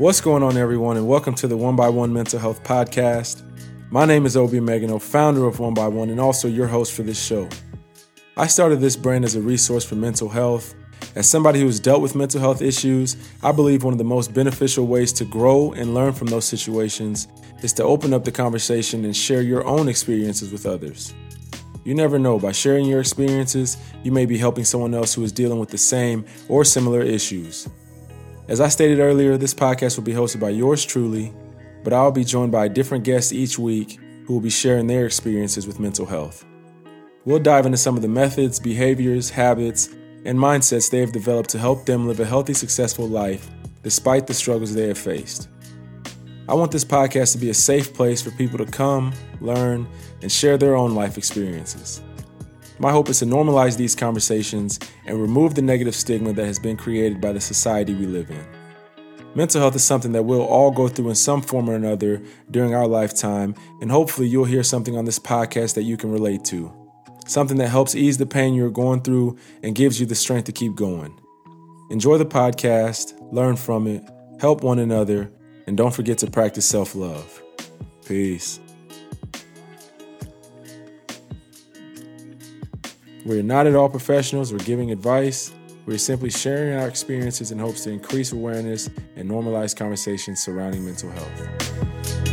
What's going on, everyone, and welcome to the WONBYONE Mental Health Podcast. My name is Obi Emegano, founder of WONBYONE, and also your host for this show. I started this brand as a resource for mental health. As somebody who has dealt with mental health issues, I believe one of the most beneficial ways to grow and learn from those situations is to open up the conversation and share your own experiences with others. You never know, by sharing your experiences, you may be helping someone else who is dealing with the same or similar issues. As I stated earlier, this podcast will be hosted by yours truly, but I'll be joined by different guests each week who will be sharing their experiences with mental health. We'll dive into some of the methods, behaviors, habits, and mindsets they have developed to help them live a healthy, successful life despite the struggles they have faced. I want this podcast to be a safe place for people to come, learn, and share their own life experiences. My hope is to normalize these conversations and remove the negative stigma that has been created by the society we live in. Mental health is something that we'll all go through in some form or another during our lifetime, and hopefully, you'll hear something on this podcast that you can relate to. Something that helps ease the pain you're going through and gives you the strength to keep going. Enjoy the podcast, learn from it, help one another, and don't forget to practice self love. Peace. We're not at all professionals, we're giving advice. We're simply sharing our experiences in hopes to increase awareness and normalize conversations surrounding mental health.